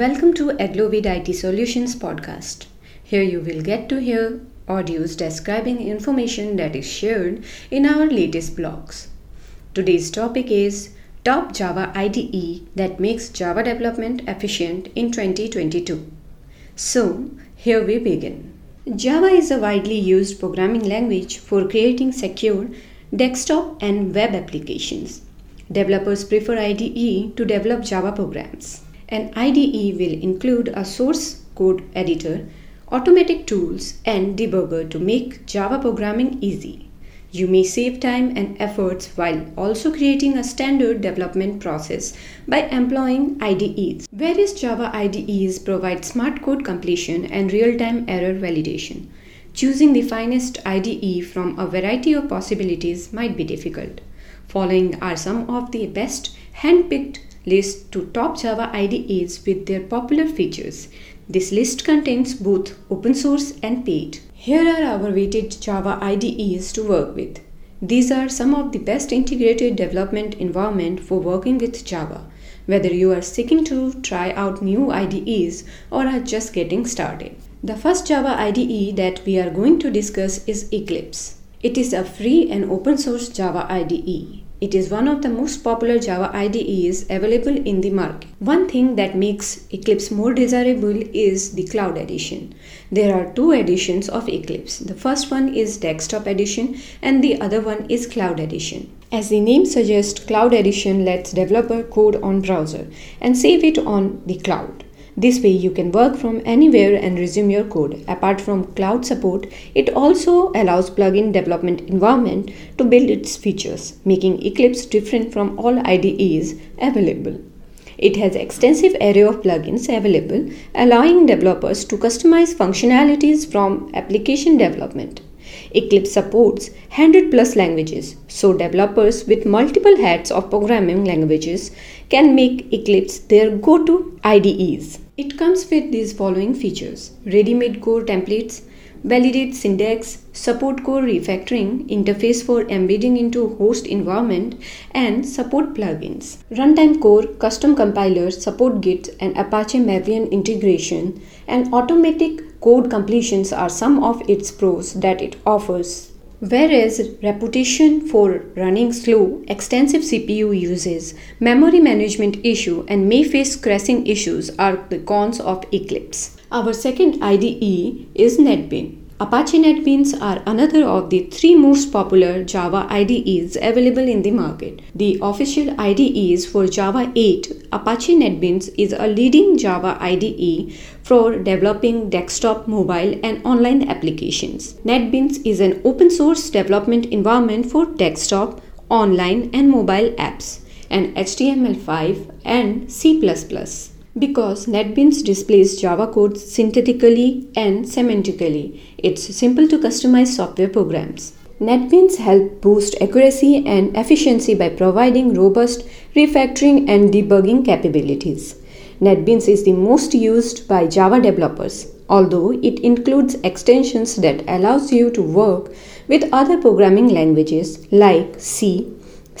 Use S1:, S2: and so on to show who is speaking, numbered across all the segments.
S1: Welcome to Aglowid IT Solutions podcast. Here you will get to hear audios describing information that is shared in our latest blogs. Today's topic is Top Java IDE that makes Java development efficient in 2022. So, here we begin. Java is a widely used programming language for creating secure desktop and web applications. Developers prefer IDE to develop Java programs. An IDE will include a source code editor, automatic tools, and debugger to make Java programming easy. You may save time and efforts while also creating a standard development process by employing IDEs. Various Java IDEs provide smart code completion and real time error validation. Choosing the finest IDE from a variety of possibilities might be difficult. Following are some of the best hand-picked lists to top Java IDEs with their popular features. This list contains both open source and paid. Here are our weighted Java IDEs to work with. These are some of the best integrated development environment for working with Java, whether you are seeking to try out new IDEs or are just getting started. The first Java IDE that we are going to discuss is Eclipse. It is a free and open source Java IDE. It is one of the most popular Java IDEs available in the market. One thing that makes Eclipse more desirable is the Cloud Edition. There are two editions of Eclipse. The first one is Desktop Edition and the other one is Cloud Edition. As the name suggests, Cloud Edition lets developer code on browser and save it on the cloud. This way you can work from anywhere and resume your code. Apart from cloud support, it also allows plugin development environment to build its features, making Eclipse different from all IDEs available. It has extensive array of plugins available, allowing developers to customize functionalities from application development. Eclipse supports 100 plus languages, so developers with multiple hats of programming languages can make Eclipse their go to IDEs. It comes with these following features ready made core templates, validate syntax, support core refactoring, interface for embedding into host environment, and support plugins. Runtime core, custom compiler, support Git and Apache Maven integration, and automatic code completions are some of its pros that it offers. Whereas reputation for running slow, extensive CPU uses, memory management issue and may face crashing issues are the cons of Eclipse. Our second IDE is NetBeans. Apache NetBeans are another of the three most popular Java IDEs available in the market. The official IDEs for Java 8, Apache NetBeans is a leading Java IDE for developing desktop, mobile, and online applications. NetBeans is an open source development environment for desktop, online, and mobile apps, and HTML5 and C because NetBeans displays Java code synthetically and semantically. It's simple to customize software programs. NetBeans help boost accuracy and efficiency by providing robust refactoring and debugging capabilities. NetBeans is the most used by Java developers, although it includes extensions that allows you to work with other programming languages like C,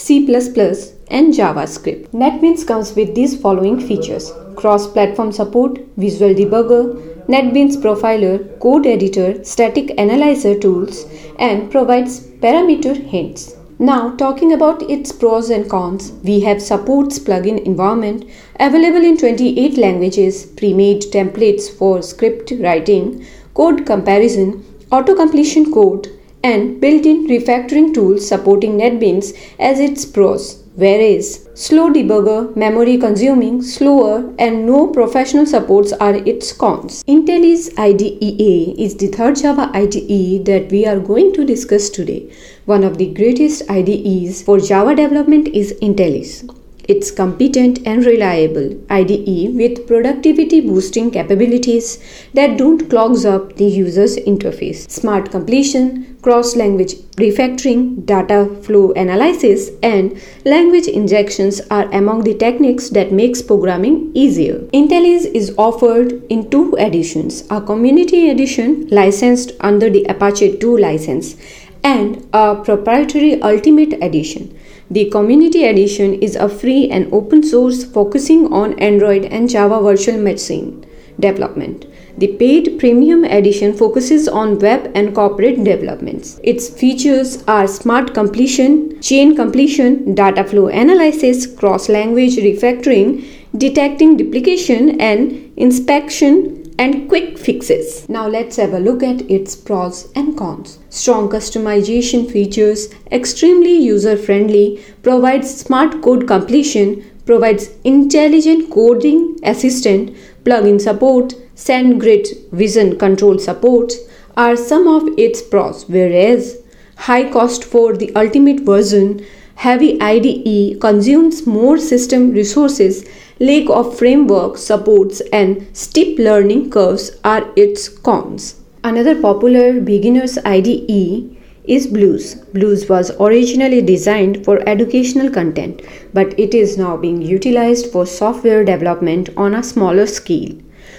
S1: C++, and JavaScript. NetBeans comes with these following features cross platform support, visual debugger, NetBeans profiler, code editor, static analyzer tools, and provides parameter hints. Now, talking about its pros and cons, we have supports plugin environment available in 28 languages, pre-made templates for script writing, code comparison, auto-completion code, and built-in refactoring tools supporting NetBeans as its pros whereas slow debugger, memory consuming, slower, and no professional supports are its cons. IntelliJ IDEA is the third Java IDE that we are going to discuss today. One of the greatest IDEs for Java development is IntelliJ. It's competent and reliable IDE with productivity boosting capabilities that don't clog up the user's interface. Smart completion, cross-language refactoring, data flow analysis, and language injections are among the techniques that makes programming easier. IntelliJ is offered in two editions, a community edition licensed under the Apache 2 license and a proprietary Ultimate edition. The Community Edition is a free and open source focusing on Android and Java virtual machine development. The paid premium edition focuses on web and corporate developments. Its features are smart completion, chain completion, data flow analysis, cross language refactoring, detecting duplication, and inspection and quick fixes. Now let's have a look at its pros and cons. Strong customization features, extremely user friendly, provides smart code completion, provides intelligent coding assistant, plugin support, SandGrid Vision Control supports are some of its pros, whereas high cost for the ultimate version, heavy IDE consumes more system resources, lack of framework supports, and steep learning curves are its cons. Another popular beginner's IDE is BlueJ. BlueJ was originally designed for educational content, but it is now being utilized for software development on a smaller scale.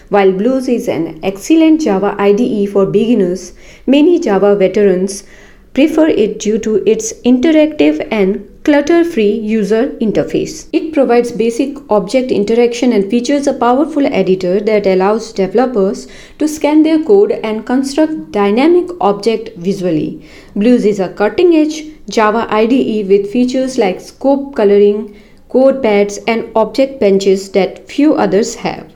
S1: While BlueJ is an excellent Java IDE for beginners, many Java veterans prefer it due to its interactive and clutter free user interface. It provides basic object interaction and features a powerful editor that allows developers to scan their code and construct dynamic object visually. BlueJ is a cutting edge Java IDE with features like scope coloring, code pads, and object benches that few others have.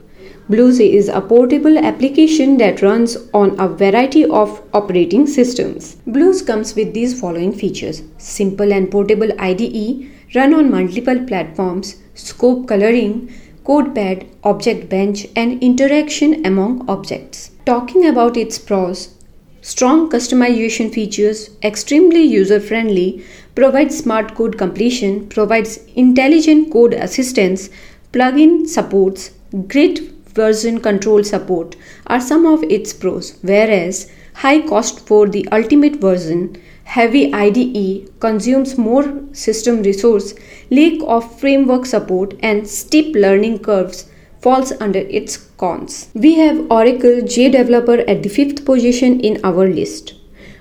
S1: BlueJ is a portable application that runs on a variety of operating systems. BlueJ comes with these following features simple and portable IDE, run on multiple platforms, scope coloring, codepad, object bench, and interaction among objects. Talking about its pros, strong customization features, extremely user friendly, provides smart code completion, provides intelligent code assistance, plugin supports, great version control support are some of its pros, whereas high cost for the ultimate version, heavy IDE consumes more system resource, lack of framework support, and steep learning curves falls under its cons. We have Oracle JDeveloper at the fifth position in our list.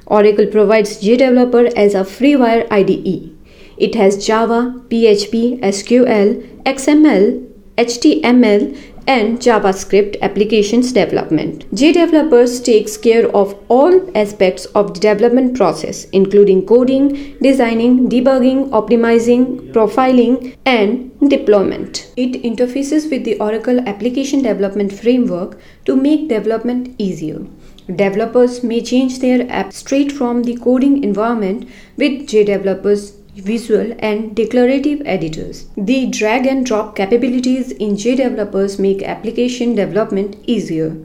S1: Oracle provides JDeveloper as a freeware IDE. It has Java, PHP, SQL, XML, HTML, and JavaScript applications development. JDevelopers takes care of all aspects of the development process including coding, designing, debugging, optimizing, profiling and deployment. It interfaces with the Oracle Application Development Framework to make development easier. Developers may change their app straight from the coding environment with JDevelopers visual and declarative editors. The drag and drop capabilities in JDevelopers make application development easier.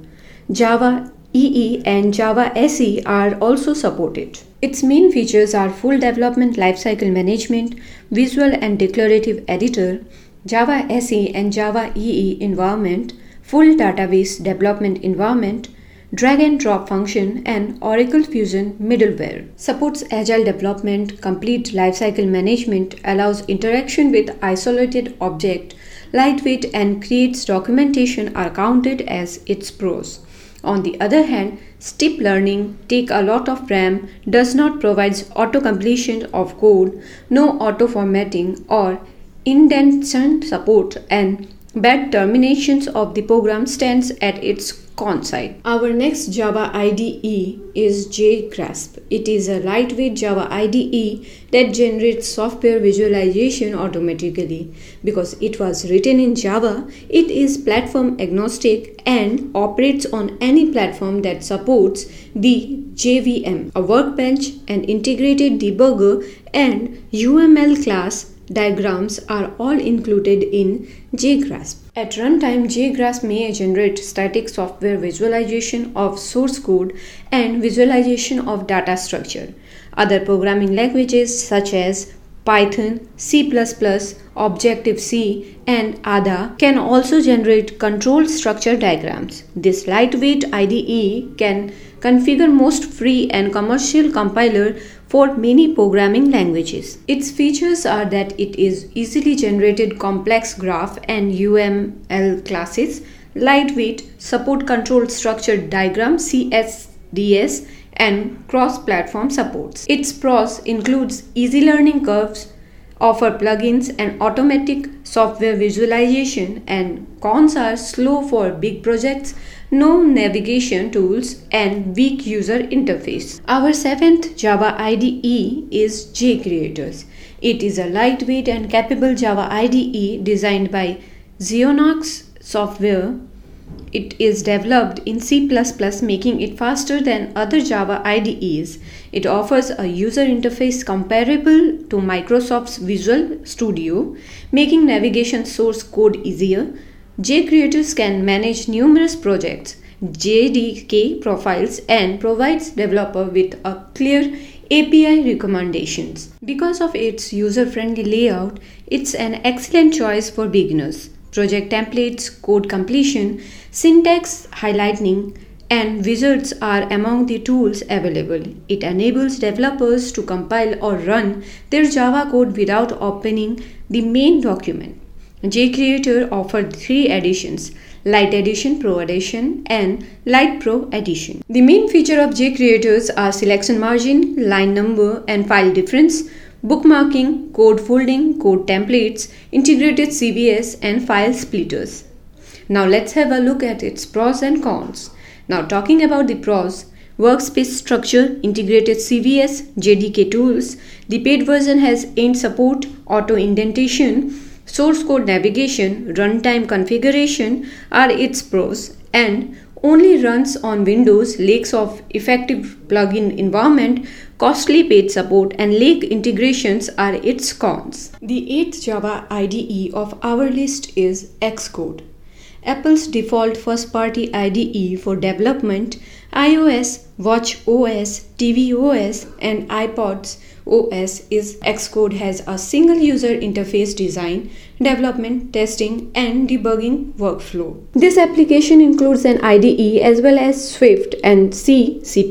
S1: Java EE and Java SE are also supported. Its main features are full development lifecycle management, visual and declarative editor, Java SE and Java EE environment, full database development environment, drag and drop function, and Oracle Fusion middleware. Supports agile development, complete lifecycle management, allows interaction with isolated object, lightweight and creates documentation are counted as its pros. On the other hand, steep learning, take a lot of RAM, does not provide auto completion of code, no auto formatting or indentation support and bad terminations of the program stands at its con side. Our next Java IDE is JGrasp. It is a lightweight Java IDE that generates software visualization automatically. Because it was written in Java, it is platform agnostic and operates on any platform that supports the JVM, a workbench, an integrated debugger, and UML class diagrams are all included in JGrasp. At runtime, JGrasp may generate static software visualization of source code and visualization of data structure. Other programming languages such as Python, C++, Objective-C, and ADA can also generate control structure diagrams. This lightweight IDE can configure most free and commercial compiler for many programming languages. Its features are that it is easily generated complex graph and UML classes, lightweight, support control structure diagram CSDS and cross-platform supports. Its pros includes easy learning curves, offer plugins and automatic software visualization, and cons are slow for big projects, no navigation tools, and weak user interface. Our seventh Java IDE is JCreators. It is a lightweight and capable Java IDE designed by Xinox Software it is developed in C++, making it faster than other Java IDEs. It offers a user interface comparable to Microsoft's Visual Studio, making navigation source code easier. JCreators can manage numerous projects, JDK profiles, and provides developer with a clear API recommendations. Because of its user-friendly layout, it's an excellent choice for beginners project templates, code completion, syntax highlighting, and wizards are among the tools available. It enables developers to compile or run their Java code without opening the main document. JCreator offers three editions Light Edition, Pro Edition, and Light Pro Edition. The main feature of JCreators are selection margin, line number, and file difference bookmarking, code folding, code templates, integrated CVS, and file splitters. Now let's have a look at its pros and cons. Now talking about the pros, workspace structure, integrated CVS, JDK tools, the paid version has end support, auto indentation, source code navigation, runtime configuration are its pros and only runs on Windows, lacks of effective plugin environment, costly paid support, and lake integrations are its cons. The eighth Java IDE of our list is Xcode. Apple's default first party IDE for development, iOS, Watch OS, TV OS, and iPods OS is Xcode has a single user interface design, development, testing, and debugging workflow. This application includes an IDE as well as Swift and C, C++,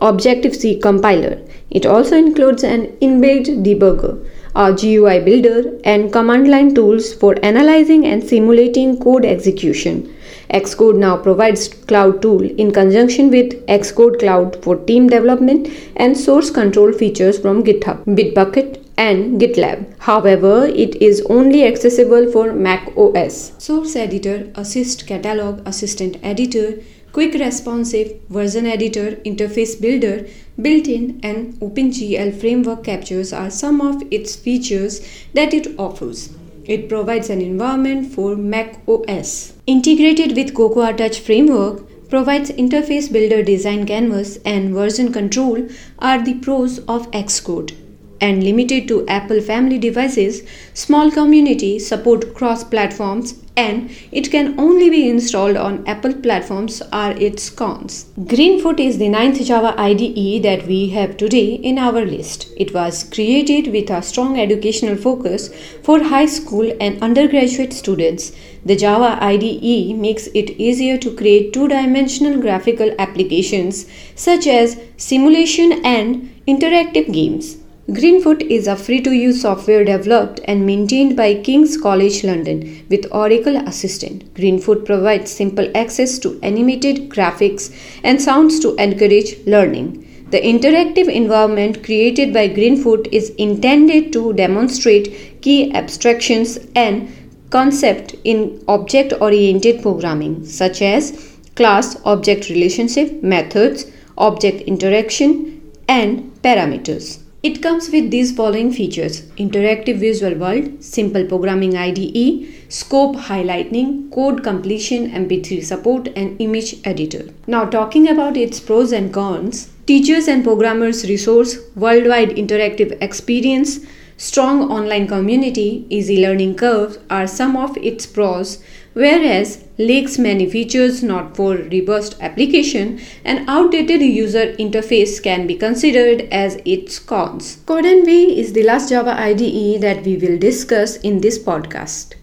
S1: Objective-C compiler. It also includes an inbuilt debugger, a GUI builder, and command line tools for analyzing and simulating code execution. Xcode now provides Cloud Tool in conjunction with Xcode Cloud for team development and source control features from GitHub, Bitbucket, and GitLab. However, it is only accessible for Mac OS. Source Editor, Asset Catalog, Assistant Editor, Quick Responsive, Version Editor, Interface Builder, built-in and OpenGL framework captures are some of its features that it offers. It provides an environment for Mac OS. Integrated with Cocoa Touch framework, provides interface builder design canvas and version control are the pros of Xcode. And limited to Apple family devices, small community support cross platforms and it can only be installed on Apple platforms are its cons. Greenfoot is the ninth Java IDE that we have today in our list. It was created with a strong educational focus for high school and undergraduate students. The Java IDE makes it easier to create two-dimensional graphical applications such as simulation and interactive games. Greenfoot is a free to use software developed and maintained by King's College London with Oracle Assistant. Greenfoot provides simple access to animated graphics and sounds to encourage learning. The interactive environment created by Greenfoot is intended to demonstrate key abstractions and concepts in object oriented programming, such as class object relationship, methods, object interaction, and parameters. It comes with these following features interactive visual world, simple programming IDE, scope highlighting, code completion, MP3 support, and image editor. Now, talking about its pros and cons, teachers and programmers resource, worldwide interactive experience, strong online community, easy learning curve are some of its pros whereas lacks many features not for robust application, an outdated user interface can be considered as its cons. Codenvy is the last Java IDE that we will discuss in this podcast.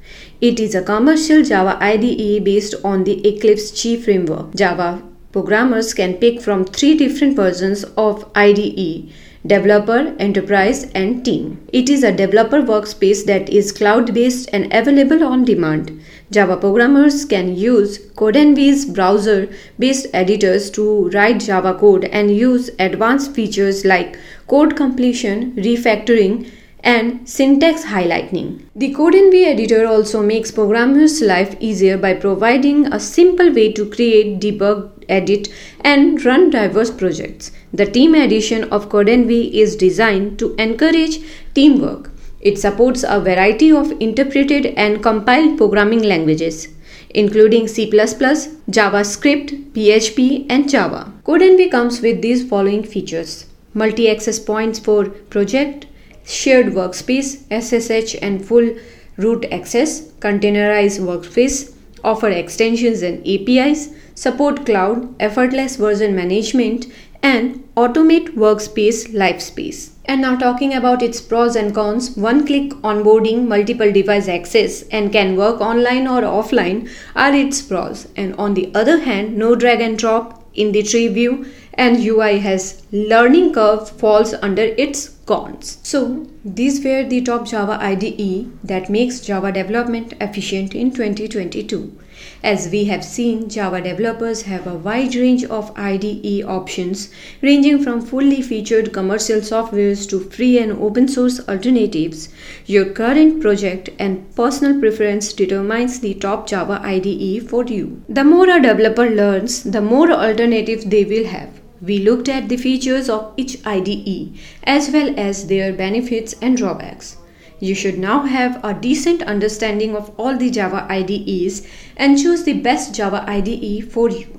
S1: It is a commercial Java IDE based on the Eclipse Che framework. Java programmers can pick from three different versions of IDE developer, enterprise, and team. It is a developer workspace that is cloud based and available on demand. Java programmers can use Codenvy's browser based editors to write Java code and use advanced features like code completion, refactoring, and syntax highlighting. The Codenvy editor also makes programmers' life easier by providing a simple way to create, debug, edit, and run diverse projects. The team edition of Codenvy is designed to encourage teamwork. It supports a variety of interpreted and compiled programming languages including C++, JavaScript, PHP, and Java. Codenvy comes with these following features multi access points for project, shared workspace, SSH and full root access, containerized workspace, offer extensions and APIs, support cloud, effortless version management, and automate workspace lifespace. And now talking about its pros and cons, one click onboarding multiple device access and can work online or offline are its pros. And on the other hand, no drag and drop in the tree view and UI has learning curve falls under its cons. So these were the top Java IDE that makes Java development efficient in 2022. As we have seen, Java developers have a wide range of IDE options ranging from fully featured commercial softwares to free and open source alternatives. Your current project and personal preference determines the top Java IDE for you. The more a developer learns, the more alternatives they will have. We looked at the features of each IDE as well as their benefits and drawbacks. You should now have a decent understanding of all the Java IDEs and choose the best Java IDE for you.